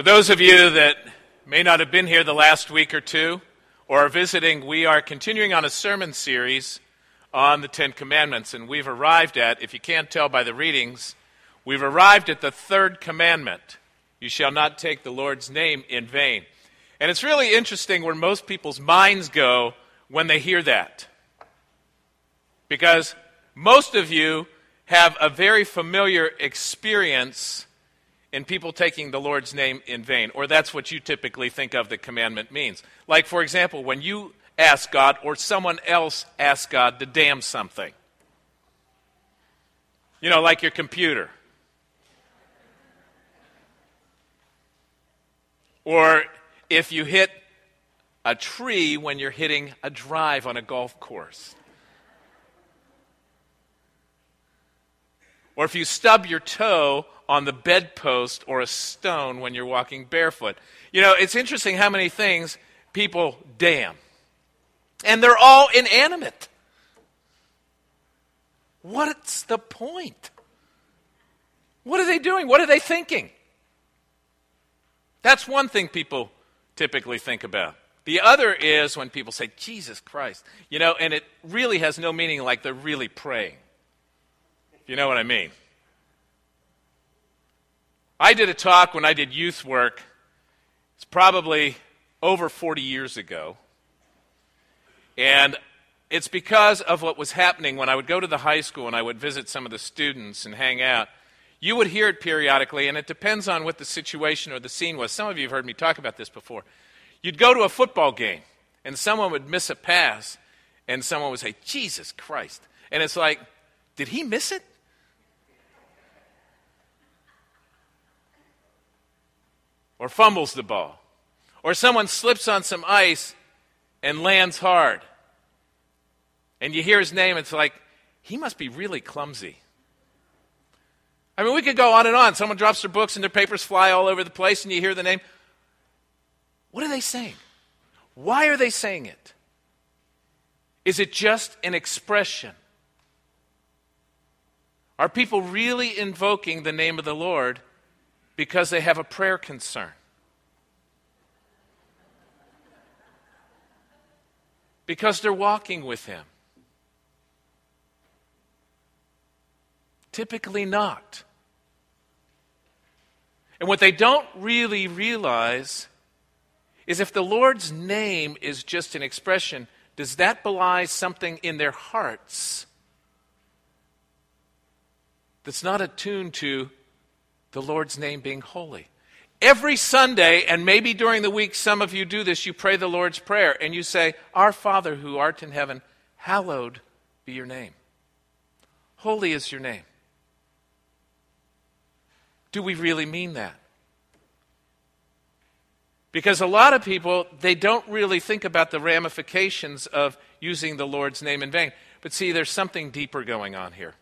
For those of you that may not have been here the last week or two or are visiting, we are continuing on a sermon series on the Ten Commandments. And we've arrived at, if you can't tell by the readings, we've arrived at the third commandment You shall not take the Lord's name in vain. And it's really interesting where most people's minds go when they hear that. Because most of you have a very familiar experience in people taking the Lord's name in vain, or that's what you typically think of the commandment means. Like, for example, when you ask God or someone else asks God to damn something. You know, like your computer. Or if you hit a tree when you're hitting a drive on a golf course. Or if you stub your toe on the bedpost or a stone when you're walking barefoot. You know, it's interesting how many things people damn. And they're all inanimate. What's the point? What are they doing? What are they thinking? That's one thing people typically think about. The other is when people say, Jesus Christ. You know, and it really has no meaning like they're really praying. You know what I mean? I did a talk when I did youth work. It's probably over 40 years ago. And it's because of what was happening when I would go to the high school and I would visit some of the students and hang out. You would hear it periodically, and it depends on what the situation or the scene was. Some of you have heard me talk about this before. You'd go to a football game, and someone would miss a pass, and someone would say, Jesus Christ. And it's like, did he miss it? Or fumbles the ball, or someone slips on some ice and lands hard. And you hear his name, it's like, he must be really clumsy. I mean, we could go on and on. Someone drops their books and their papers fly all over the place, and you hear the name. What are they saying? Why are they saying it? Is it just an expression? Are people really invoking the name of the Lord because they have a prayer concern. Because they're walking with Him. Typically not. And what they don't really realize is if the Lord's name is just an expression, does that belie something in their hearts that's not attuned to the Lord's name being holy. Every Sunday, and maybe during the week, some of you do this, you pray the Lord's Prayer and you say, Our Father who art in heaven, hallowed be your name. Holy is your name. Do we really mean that? Because a lot of people, they don't really think about the ramifications of using the Lord's name in vain. But see, there's something deeper going on here.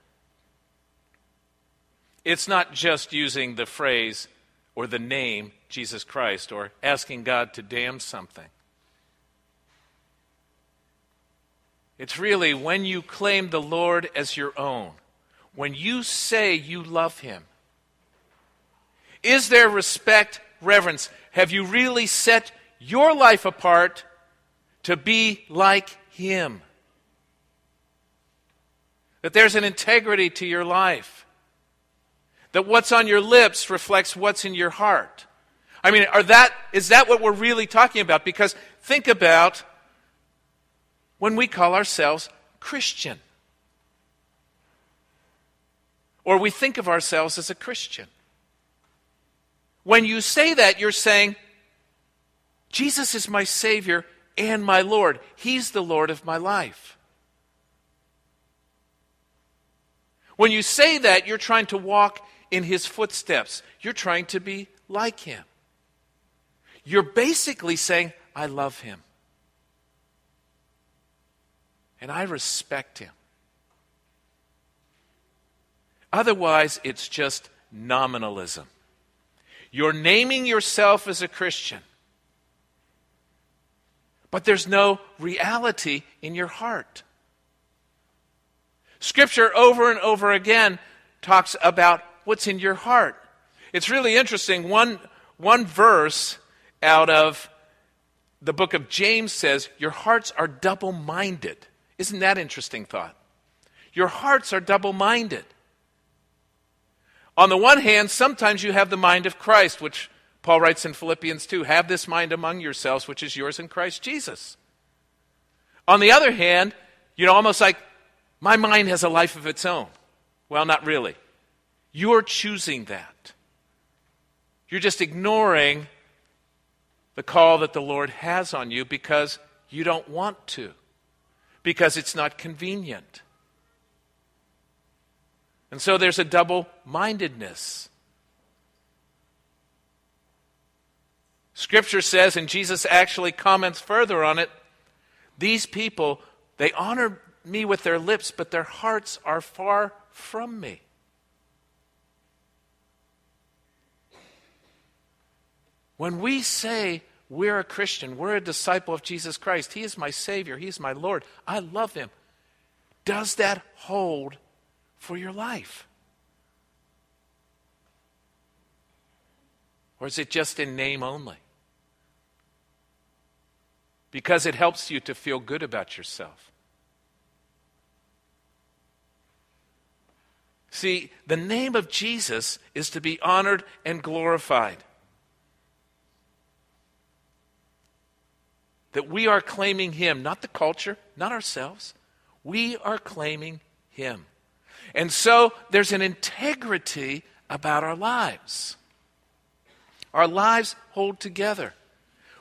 It's not just using the phrase or the name Jesus Christ or asking God to damn something. It's really when you claim the Lord as your own, when you say you love Him. Is there respect, reverence? Have you really set your life apart to be like Him? That there's an integrity to your life. That what's on your lips reflects what's in your heart. I mean, are that, is that what we're really talking about? Because think about when we call ourselves Christian. Or we think of ourselves as a Christian. When you say that, you're saying, Jesus is my Savior and my Lord. He's the Lord of my life. When you say that, you're trying to walk in his footsteps. You're trying to be like him. You're basically saying, I love him. And I respect him. Otherwise, it's just nominalism. You're naming yourself as a Christian, but there's no reality in your heart. Scripture over and over again talks about what's in your heart. It's really interesting. One, one verse out of the book of James says, Your hearts are double minded. Isn't that interesting thought? Your hearts are double minded. On the one hand, sometimes you have the mind of Christ, which Paul writes in Philippians 2 have this mind among yourselves, which is yours in Christ Jesus. On the other hand, you know, almost like my mind has a life of its own. Well, not really. You're choosing that. You're just ignoring the call that the Lord has on you because you don't want to, because it's not convenient. And so there's a double mindedness. Scripture says, and Jesus actually comments further on it these people, they honor me with their lips, but their hearts are far from me. When we say we're a Christian, we're a disciple of Jesus Christ, He is my Savior, He is my Lord, I love Him, does that hold for your life? Or is it just in name only? Because it helps you to feel good about yourself. See, the name of Jesus is to be honored and glorified. That we are claiming Him, not the culture, not ourselves. We are claiming Him. And so there's an integrity about our lives. Our lives hold together.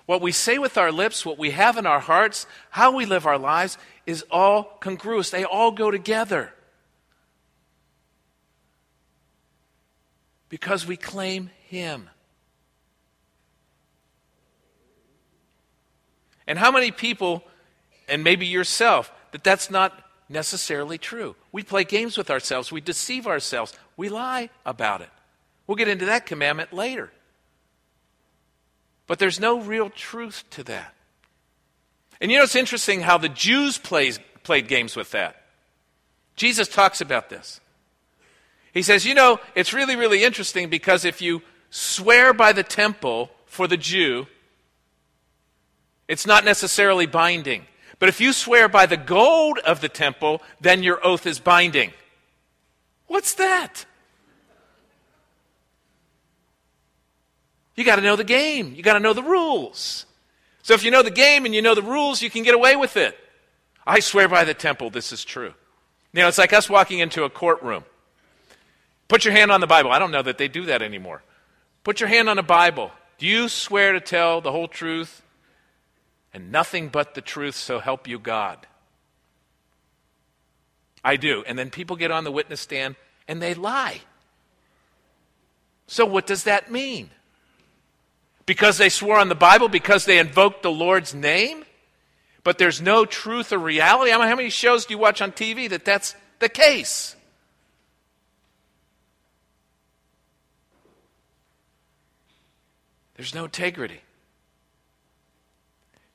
What we say with our lips, what we have in our hearts, how we live our lives is all congruous. They all go together. Because we claim Him. And how many people, and maybe yourself, that that's not necessarily true? We play games with ourselves, we deceive ourselves, we lie about it. We'll get into that commandment later. But there's no real truth to that. And you know, it's interesting how the Jews plays, played games with that. Jesus talks about this. He says, you know, it's really, really interesting because if you swear by the temple for the Jew, it's not necessarily binding. But if you swear by the gold of the temple, then your oath is binding. What's that? You got to know the game. You got to know the rules. So if you know the game and you know the rules, you can get away with it. I swear by the temple, this is true. You know, it's like us walking into a courtroom. Put your hand on the Bible. I don't know that they do that anymore. Put your hand on the Bible. Do you swear to tell the whole truth and nothing but the truth, so help you God? I do. And then people get on the witness stand and they lie. So, what does that mean? Because they swore on the Bible, because they invoked the Lord's name? But there's no truth or reality? I mean, how many shows do you watch on TV that that's the case? There's no integrity.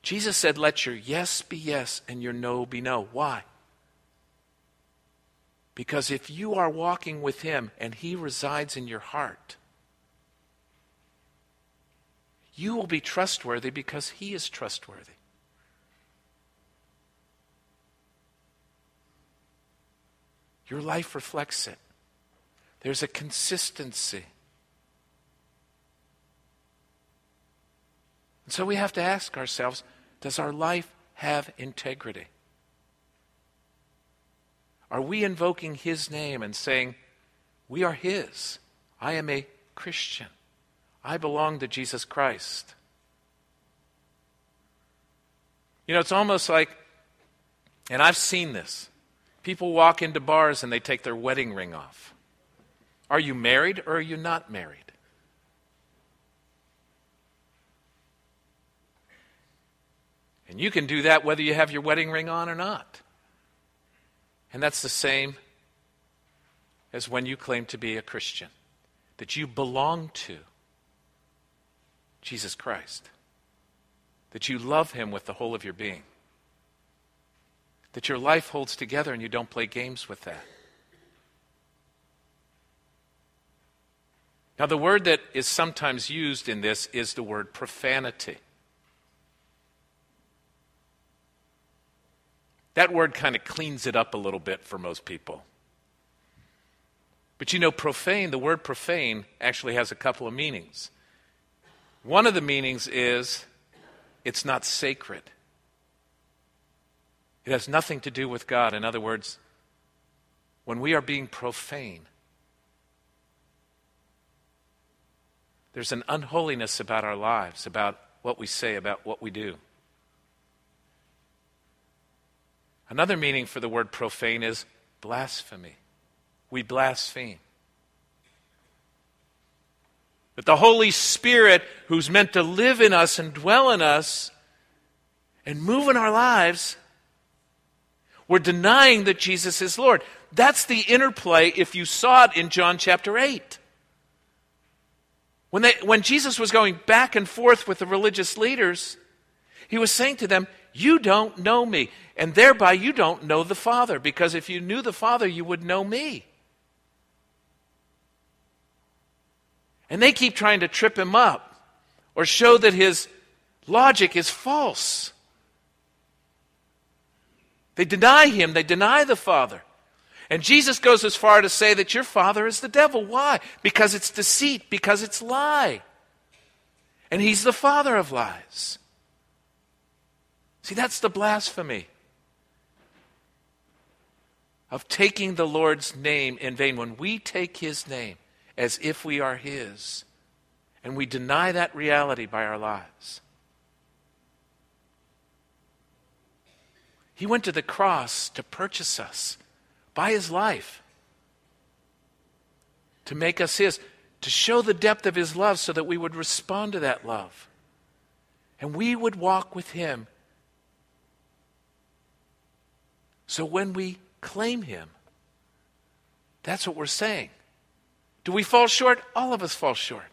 Jesus said, Let your yes be yes and your no be no. Why? Because if you are walking with Him and He resides in your heart, you will be trustworthy because He is trustworthy. Your life reflects it. There's a consistency. And so we have to ask ourselves does our life have integrity? Are we invoking His name and saying, We are His? I am a Christian. I belong to Jesus Christ. You know, it's almost like, and I've seen this. People walk into bars and they take their wedding ring off. Are you married or are you not married? And you can do that whether you have your wedding ring on or not. And that's the same as when you claim to be a Christian, that you belong to Jesus Christ, that you love Him with the whole of your being, that your life holds together and you don't play games with that. Now, the word that is sometimes used in this is the word profanity. That word kind of cleans it up a little bit for most people. But you know, profane, the word profane actually has a couple of meanings. One of the meanings is it's not sacred, it has nothing to do with God. In other words, when we are being profane, there's an unholiness about our lives, about what we say, about what we do. Another meaning for the word profane is blasphemy. We blaspheme. But the Holy Spirit, who's meant to live in us and dwell in us and move in our lives, we're denying that Jesus is Lord. That's the interplay if you saw it in John chapter 8. When, they, when Jesus was going back and forth with the religious leaders, he was saying to them, You don't know me, and thereby you don't know the Father, because if you knew the Father, you would know me. And they keep trying to trip him up or show that his logic is false. They deny him, they deny the Father. And Jesus goes as far to say that your father is the devil. Why? Because it's deceit, because it's lie. And he's the father of lies. See, that's the blasphemy of taking the Lord's name in vain. When we take his name as if we are his, and we deny that reality by our lives. He went to the cross to purchase us by his life, to make us his, to show the depth of his love so that we would respond to that love. And we would walk with him. So when we claim him, that's what we're saying. Do we fall short? All of us fall short.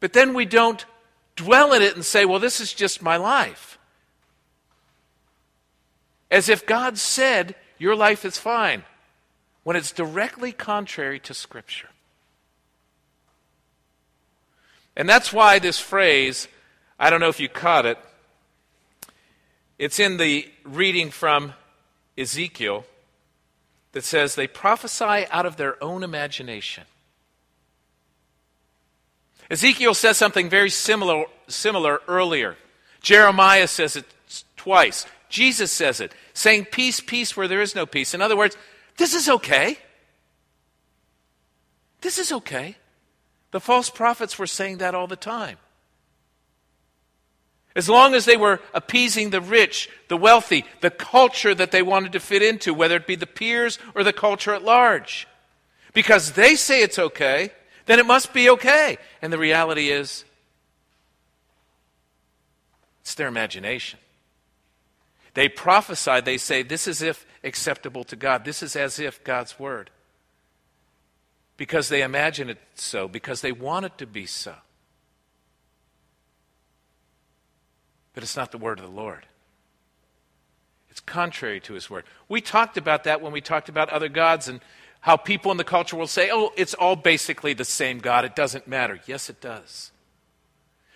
But then we don't dwell in it and say, well, this is just my life. As if God said, your life is fine, when it's directly contrary to Scripture. And that's why this phrase, I don't know if you caught it, it's in the reading from Ezekiel that says they prophesy out of their own imagination. Ezekiel says something very similar, similar earlier. Jeremiah says it twice. Jesus says it, saying, Peace, peace, where there is no peace. In other words, this is okay. This is okay. The false prophets were saying that all the time. As long as they were appeasing the rich, the wealthy, the culture that they wanted to fit into, whether it be the peers or the culture at large. Because they say it's okay, then it must be okay. And the reality is, it's their imagination. They prophesy, they say, This is if acceptable to God. This is as if God's word. Because they imagine it so, because they want it to be so. But it's not the word of the Lord. It's contrary to his word. We talked about that when we talked about other gods and how people in the culture will say, oh, it's all basically the same God. It doesn't matter. Yes, it does.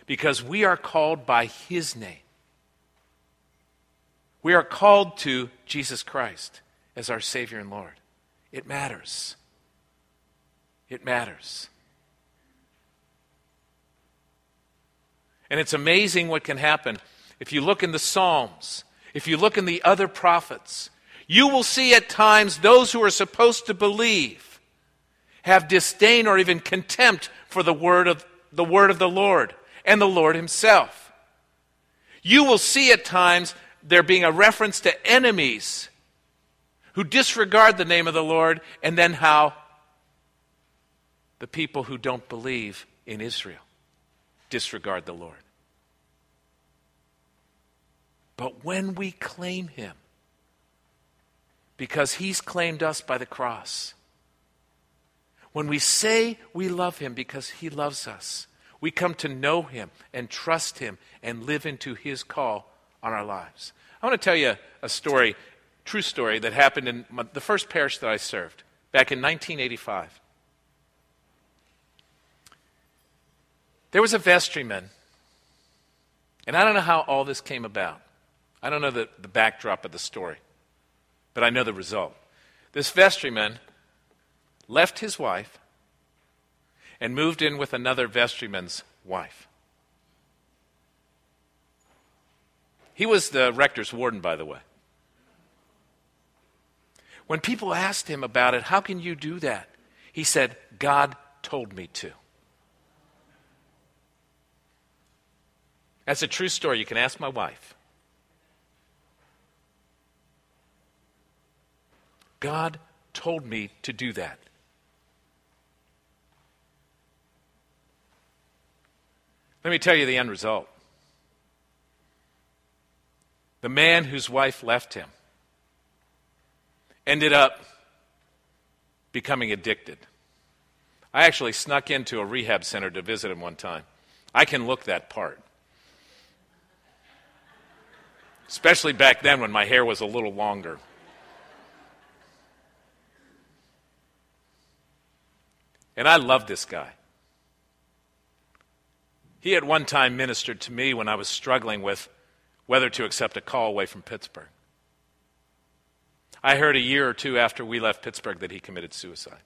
Because we are called by his name. We are called to Jesus Christ as our Savior and Lord. It matters. It matters. And it's amazing what can happen. If you look in the Psalms, if you look in the other prophets, you will see at times those who are supposed to believe have disdain or even contempt for the word of the word of the Lord and the Lord himself. You will see at times there being a reference to enemies who disregard the name of the Lord, and then how the people who don't believe in Israel disregard the Lord. But when we claim Him, because He's claimed us by the cross, when we say we love Him because He loves us, we come to know Him and trust Him and live into His call on our lives. I want to tell you a story, true story, that happened in the first parish that I served back in 1985. There was a vestryman, and I don't know how all this came about. I don't know the, the backdrop of the story, but I know the result. This vestryman left his wife and moved in with another vestryman's wife. He was the rector's warden, by the way. When people asked him about it, how can you do that? He said, God told me to. That's a true story. You can ask my wife. God told me to do that. Let me tell you the end result. The man whose wife left him ended up becoming addicted. I actually snuck into a rehab center to visit him one time. I can look that part. Especially back then when my hair was a little longer. And I loved this guy. He at one time ministered to me when I was struggling with whether to accept a call away from Pittsburgh. I heard a year or two after we left Pittsburgh that he committed suicide.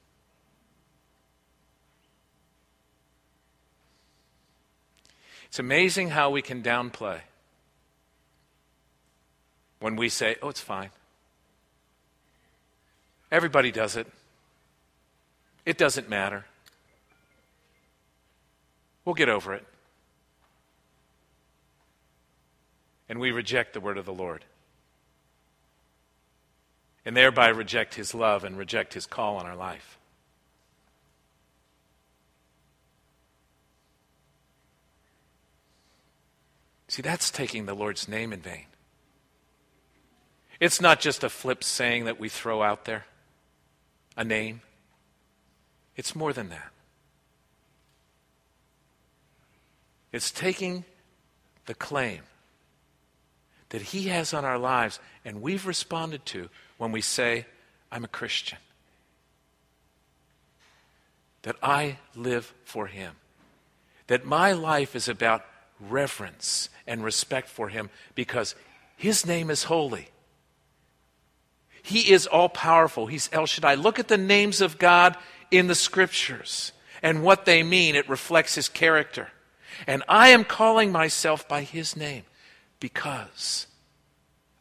It's amazing how we can downplay when we say, oh, it's fine. Everybody does it. It doesn't matter. We'll get over it. And we reject the word of the Lord. And thereby reject his love and reject his call on our life. See, that's taking the Lord's name in vain. It's not just a flip saying that we throw out there, a name. It's more than that. It's taking the claim that He has on our lives and we've responded to when we say, I'm a Christian. That I live for Him. That my life is about reverence and respect for Him because His name is holy. He is all powerful. He's El Shaddai. Look at the names of God in the scriptures and what they mean. It reflects His character. And I am calling myself by His name because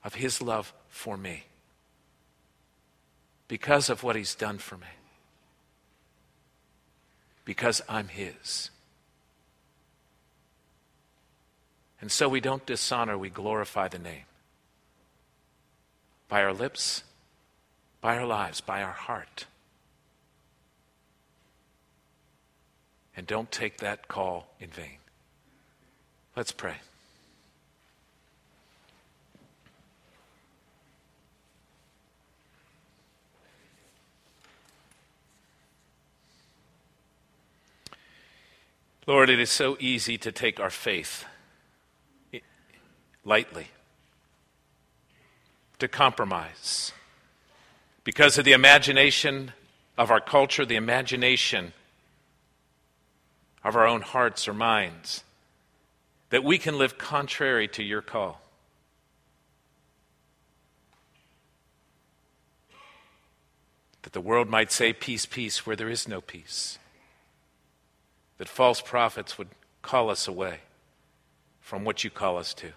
of His love for me, because of what He's done for me, because I'm His. And so we don't dishonor, we glorify the name by our lips by our lives, by our heart. And don't take that call in vain. Let's pray. Lord, it is so easy to take our faith lightly, to compromise because of the imagination of our culture, the imagination of our own hearts or minds, that we can live contrary to your call. That the world might say, Peace, peace, where there is no peace. That false prophets would call us away from what you call us to.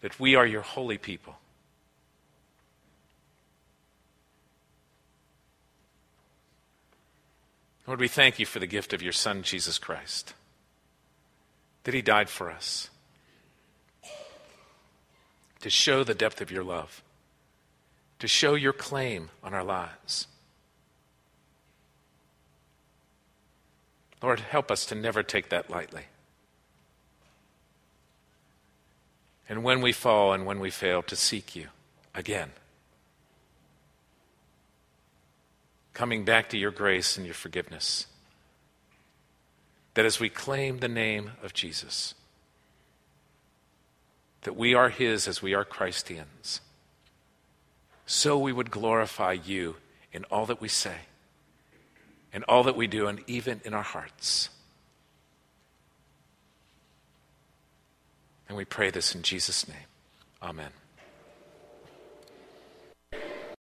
That we are your holy people Lord, we thank you for the gift of your Son, Jesus Christ, that he died for us to show the depth of your love, to show your claim on our lives. Lord, help us to never take that lightly. And when we fall and when we fail, to seek you again. coming back to your grace and your forgiveness. That as we claim the name of Jesus, that we are His as we are Christians, so we would glorify you in all that we say, in all that we do, and even in our hearts. And we pray this in Jesus' name. Amen.